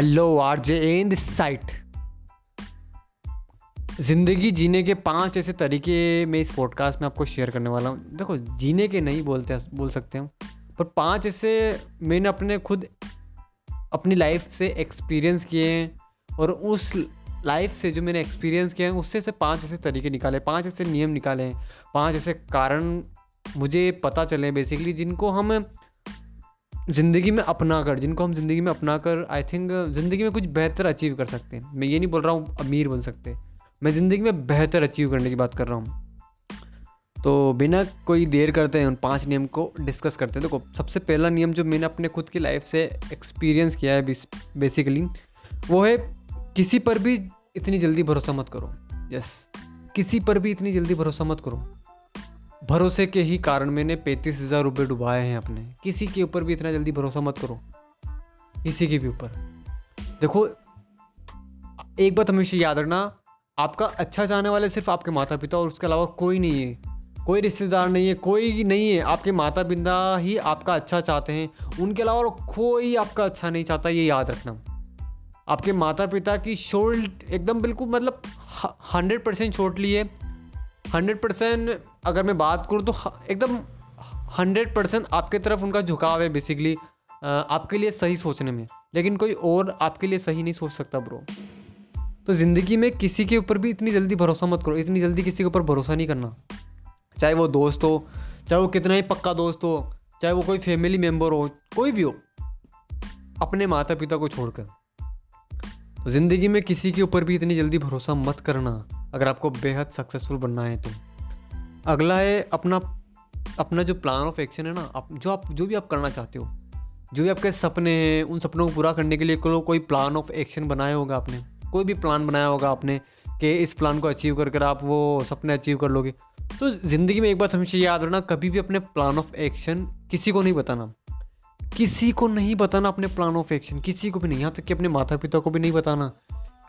Hello R J in this side ज़िंदगी जीने के पाँच ऐसे तरीके मैं इस पॉडकास्ट में आपको शेयर करने वाला हूँ। देखो, जीने के नहीं बोलते, बोल सकते हम, पर पाँच ऐसे मैंने अपने खुद अपनी लाइफ से एक्सपीरियंस किए हैं और उस लाइफ से जो मैंने एक्सपीरियंस किया है, उससे से पाँच ऐसे तरीके निकाले, पाँच ऐसे नियम निकाले हैं, पाँच ऐसे कारण मुझे पता चले बेसिकली जिनको हम ज़िंदगी में अपना कर, जिनको हम ज़िंदगी में अपना कर आई थिंक ज़िंदगी में कुछ बेहतर अचीव कर सकते हैं। मैं ये नहीं बोल रहा हूँ, अमीर बन सकते मैं ज़िंदगी में बेहतर अचीव करने की बात कर रहा हूँ। तो बिना कोई देर करते हैं, उन पाँच नियम को डिस्कस करते हैं। देखो तो सबसे पहला नियम जो मैंने अपने खुद की लाइफ से एक्सपीरियंस किया है बेसिकली वो है किसी पर भी इतनी जल्दी भरोसा मत करो। यस किसी पर भी इतनी जल्दी भरोसा मत करो। भरोसे के ही कारण मैंने पैंतीस हज़ार रुपये डुबाए हैं अपने। किसी के ऊपर भी इतना जल्दी भरोसा मत करो। किसी के भी ऊपर। देखो, एक बात हमेशा याद रखना, आपका अच्छा चाहने वाले सिर्फ़ आपके माता पिता और उसके अलावा कोई नहीं है। कोई रिश्तेदार नहीं है, कोई नहीं है। आपके माता पिता ही आपका अच्छा चाहते हैं। उनके अलावा कोई आपका अच्छा नहीं चाहता, ये याद रखना। आपके माता पिता की शोल्ड एकदम बिल्कुल मतलब हंड्रेड परसेंट छोट ली है। हंड्रेड परसेंट अगर मैं बात करूँ तो एकदम हंड्रेड परसेंट आपके तरफ़ उनका झुकाव है बेसिकली आपके लिए सही सोचने में। लेकिन कोई और आपके लिए सही नहीं सोच सकता ब्रो तो ज़िंदगी में किसी के ऊपर भी इतनी जल्दी भरोसा मत करो, इतनी जल्दी किसी के ऊपर भरोसा नहीं करना। चाहे वो दोस्त हो, चाहे वो कितना ही पक्का दोस्त हो, चाहे वो कोई फैमिली मेंबर हो, कोई भी हो, अपने माता पिता को छोड़कर। तो ज़िंदगी में किसी के ऊपर भी इतनी जल्दी भरोसा मत करना। अगर आपको बेहद सक्सेसफुल बनना है तो। अगला है अपना अपना जो प्लान ऑफ़ एक्शन है ना आप जो आप जो भी आप करना चाहते हो जो भी आपके सपने हैं उन सपनों को पूरा करने के लिए को, कोई प्लान ऑफ़ एक्शन बनाया होगा आपने? कोई भी प्लान बनाया होगा आपने कि इस प्लान को अचीव कर कर आप वो सपने अचीव कर लोगे? तो ज़िंदगी में एक बात हमेशा याद रखना कभी भी अपने प्लान ऑफ़ एक्शन किसी को नहीं बताना। किसी को नहीं बताना अपने प्लान ऑफ़ एक्शन किसी को भी नहीं यहाँ तक कि अपने माता पिता को भी नहीं बताना।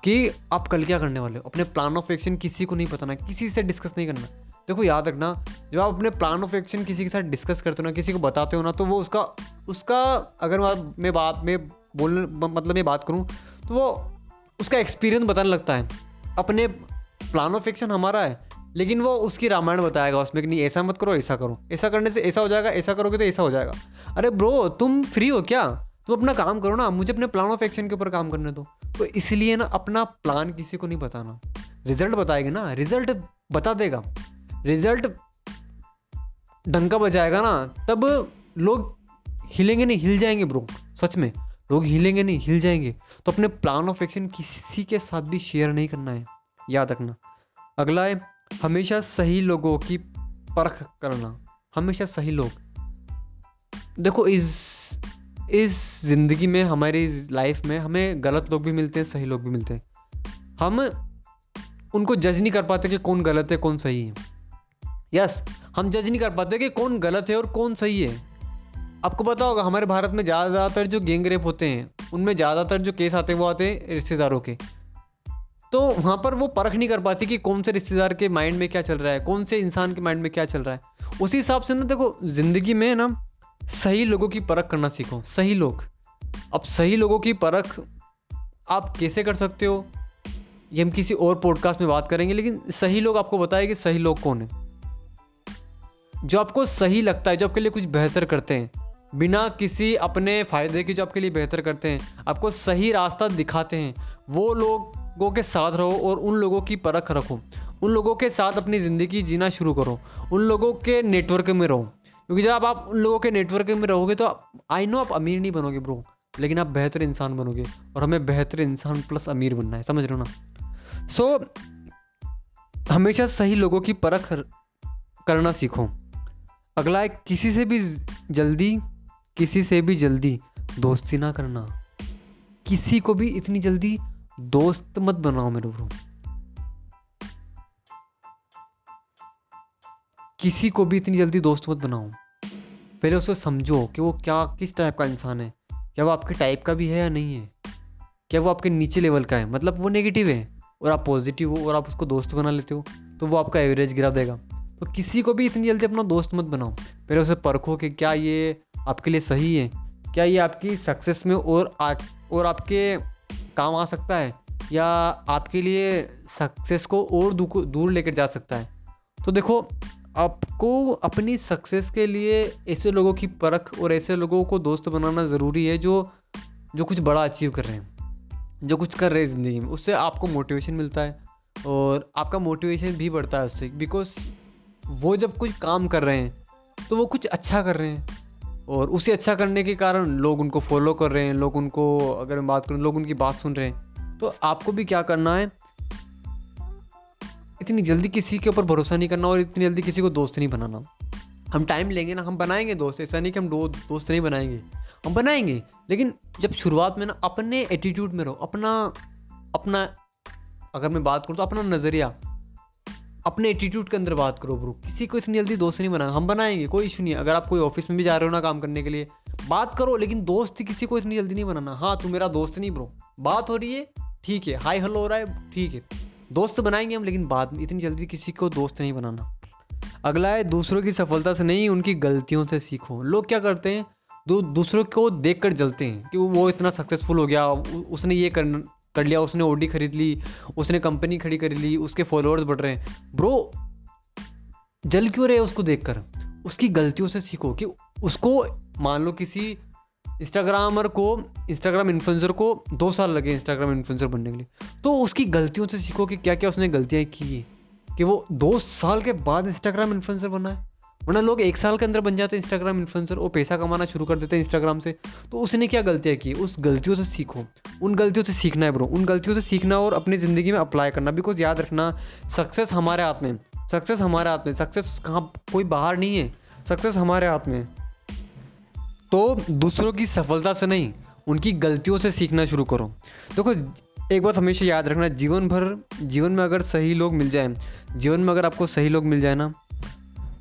कि आप कल क्या करने वाले हो? अपने प्लान ऑफ़ एक्शन किसी को नहीं बताना किसी से डिस्कस नहीं करना। देखो, याद रखना, जब आप अपने प्लान ऑफ़ एक्शन किसी के साथ डिस्कस करते हो ना, किसी को बताते हो ना तो वो उसका उसका, अगर मैं बात, में बोल मतलब मैं बात करूँ तो वो उसका एक्सपीरियंस बताने लगता है। अपने प्लान ऑफ़ एक्शन हमारा है, लेकिन वो उसकी रामायण बताएगा, उसमें कि नहीं, ऐसा मत करो, ऐसा करो। ऐसा करने से ऐसा हो जाएगा, ऐसा करोगे तो ऐसा हो जाएगा। अरे ब्रो तुम फ्री हो क्या? तुम अपना काम करो ना, मुझे अपने प्लान ऑफ़ एक्शन के ऊपर काम करने दो। तो इसलिए ना अपना प्लान किसी को नहीं बताना। रिज़ल्ट बताएगा ना रिज़ल्ट बता देगा। रिज़ल्ट डंका बजाएगा ना, तब लोग हिलेंगे नहीं, हिल जाएँगे ब्रो सच में। लोग हिलेंगे नहीं, हिल जाएँगे। तो अपने प्लान ऑफ़ एक्शन किसी के साथ भी शेयर नहीं करना है। याद रखना। अगला है, हमेशा सही लोगों की परख करना। हमेशा सही लोग। देखो, इस इस ज़िंदगी में, हमारी लाइफ में हमें गलत लोग भी मिलते हैं, सही लोग भी मिलते हैं। हम उनको जज नहीं कर पाते कि कौन गलत है, कौन सही है। यस हम जज नहीं कर पाते कि कौन गलत है और कौन सही है। आपको पता होगा, हमारे भारत में ज़्यादातर जो गैंग रेप होते हैं, उनमें ज़्यादातर जो केस आते हैं, वो आते हैं रिश्तेदारों के। तो वहाँ पर वो परख नहीं कर पाती कि कौन से रिश्तेदार के माइंड में क्या चल रहा है, कौन से इंसान के माइंड में क्या चल रहा है। उसी हिसाब से ना, देखो, ज़िंदगी में ना सही लोगों की परख करना सीखो, सही लोग। अब सही लोगों की परख आप कैसे कर सकते हो, ये हम किसी और पॉडकास्ट में बात करेंगे, लेकिन सही लोग आपको बताए कि सही लोग कौन है। जो आपको सही लगता है, जो आपके लिए कुछ बेहतर करते हैं, बिना किसी अपने फ़ायदे के जो आपके लिए बेहतर करते हैं, आपको सही रास्ता दिखाते हैं, वो लोगों के साथ रहो और उन लोगों की परख रखो। उन लोगों के साथ अपनी ज़िंदगी जीना शुरू करो। उन लोगों के नेटवर्क में रहो। क्योंकि जब आप उन लोगों के नेटवर्क में रहोगे तो आई नो आप अमीर नहीं बनोगे ब्रो लेकिन आप बेहतर इंसान बनोगे और हमें बेहतर इंसान प्लस अमीर बनना है समझ रहे हो ना? सो so, हमेशा सही लोगों की परख करना सीखो। अगला है किसी से भी जल्दी किसी से भी जल्दी दोस्ती ना करना। किसी को भी इतनी जल्दी दोस्त मत बनाओ मेरे ब्रो किसी को भी इतनी जल्दी दोस्त मत बनाओ। पहले उसको समझो कि वो क्या किस टाइप का इंसान है। क्या वो आपके टाइप का भी है या नहीं है? क्या वो आपके नीचे लेवल का है? मतलब वो नेगेटिव है और आप पॉजिटिव हो और आप उसको दोस्त बना लेते हो तो वो आपका एवरेज गिरा देगा। तो किसी को भी इतनी जल्दी अपना दोस्त मत बनाओ। पहले उसे परखो कि क्या ये आपके लिए सही है क्या ये आपकी सक्सेस में और आ, और आपके काम आ सकता है या आपके लिए सक्सेस को और दूर लेकर जा सकता है। तो देखो आपको अपनी सक्सेस के लिए ऐसे लोगों की परख और ऐसे लोगों को दोस्त बनाना ज़रूरी है जो जो कुछ बड़ा अचीव कर रहे हैं, जो कुछ कर रहे हैं ज़िंदगी में। उससे आपको मोटिवेशन मिलता है और आपका मोटिवेशन भी बढ़ता है उससे बिकॉज़ वो जब कुछ काम कर रहे हैं तो वो कुछ अच्छा कर रहे हैं और उसे अच्छा करने के कारण लोग उनको फॉलो कर रहे हैं, लोग उनको, अगर मैं बात करूँ, लोग उनकी बात सुन रहे हैं। तो आपको भी क्या करना है इतनी जल्दी किसी के ऊपर भरोसा नहीं करना और इतनी जल्दी किसी को दोस्त नहीं बनाना। हम टाइम लेंगे ना, हम बनाएँगे दोस्त। ऐसा नहीं कि हम दो, दोस्त नहीं बनाएँगे। हम बनाएँगे, लेकिन जब शुरुआत में ना अपने एटीट्यूड में रहो, अपना अपना, अगर मैं बात करूँ तो अपना नज़रिया, अपने एटीट्यूड के अंदर बात करो ब्रो किसी को इतनी जल्दी दोस्त नहीं बना हम बनाएँगे, कोई इशू नहीं अगर आप कोई ऑफ़िस में भी जा रहे हो ना काम करने के लिए, बात करो, लेकिन दोस्त किसी को इतनी जल्दी नहीं बनाना। हाँ तू मेरा दोस्त नहीं ब्रो बात हो रही है, ठीक है। हाई हेलो हो रहा है, ठीक है। दोस्त बनाएँगे हम, लेकिन बाद में इतनी जल्दी किसी को दोस्त नहीं बनाना। अगला है, दूसरों की सफलता से नहीं, उनकी गलतियों से सीखो। लोग क्या करते हैं? दो, दूसरों को देख कर जलते हैं कि वो इतना सक्सेसफुल हो गया उसने ये कर कर लिया, उसने ओडी खरीद ली, उसने कंपनी खड़ी कर ली, उसके फॉलोअर्स बढ़ रहे हैं। ब्रो जल क्यों रहे उसको देखकर? उसकी गलतियों से सीखो कि उसको, मान लो किसी इंस्टाग्रामर को इंस्टाग्राम इन्फ्लुएंसर को दो साल लगे इंस्टाग्राम इन्फ्लुएंसर बनने के लिए। तो उसकी गलतियों से सीखो कि क्या क्या उसने गलतियाँ की कि वो दो साल के बाद इंस्टाग्राम इन्फ्लुएंसर बना है। वरना लोग एक साल के अंदर बन जाते हैं इंस्टाग्राम इन्फ्लुएंसर और पैसा कमाना शुरू कर देते हैं इंस्टाग्राम से। तो उसने क्या गलतियाँ की? उस गलतियों से सीखो। उन गलतियों से सीखना है ब्रो उन गलतियों से सीखना और अपनी ज़िंदगी में अप्लाई करना। बिकॉज़ याद रखना सक्सेस हमारे हाथ में सक्सेस हमारे हाथ में सक्सेस कहाँ, कोई बाहर नहीं है। सक्सेस हमारे हाथ में तो दूसरों की सफलता से नहीं, उनकी गलतियों से सीखना शुरू करो। देखो, एक बात हमेशा याद रखना, जीवन भर, जीवन में अगर सही लोग मिल जाए, जीवन में अगर आपको सही लोग मिल जाए ना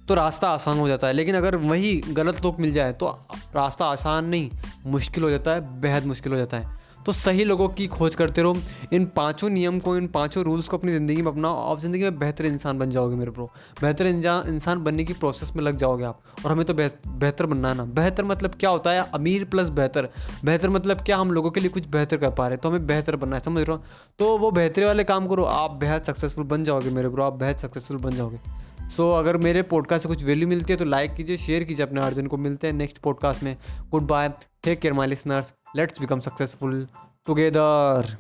तो रास्ता आसान हो जाता है। लेकिन अगर वही गलत लोग मिल जाए तो रास्ता आसान नहीं, मुश्किल हो जाता है, बेहद मुश्किल हो जाता है। तो सही लोगों की खोज करते रहो। इन पाँचों नियम को इन पाँचों रूल्स को अपनी ज़िंदगी में अपनाओ आप ज़िंदगी में बेहतर इंसान बन जाओगे मेरे प्रो बेहतर इंसान बनने की प्रोसेस में लग जाओगे आप और हमें तो बेहतर बनना है ना। बेहतर मतलब क्या होता है? अमीर प्लस बेहतर। बेहतर मतलब क्या? हम लोगों के लिए कुछ बेहतर कर पा रहे हैं तो हमें बेहतर बनना है समझ रहे हो? तो वो बेहतरी वाले काम करो आप बेहद सक्सेसफुल बन जाओगे मेरे प्रो आप बेहद सक्सेसफुल बन जाओगे। सो so, अगर मेरे पॉडकास्ट से कुछ वैल्यू मिलती है तो लाइक कीजिए शेयर कीजिए अपने अर्जुन को। मिलते हैं नेक्स्ट पॉडकास्ट में। Goodbye take care my listeners let's become successful together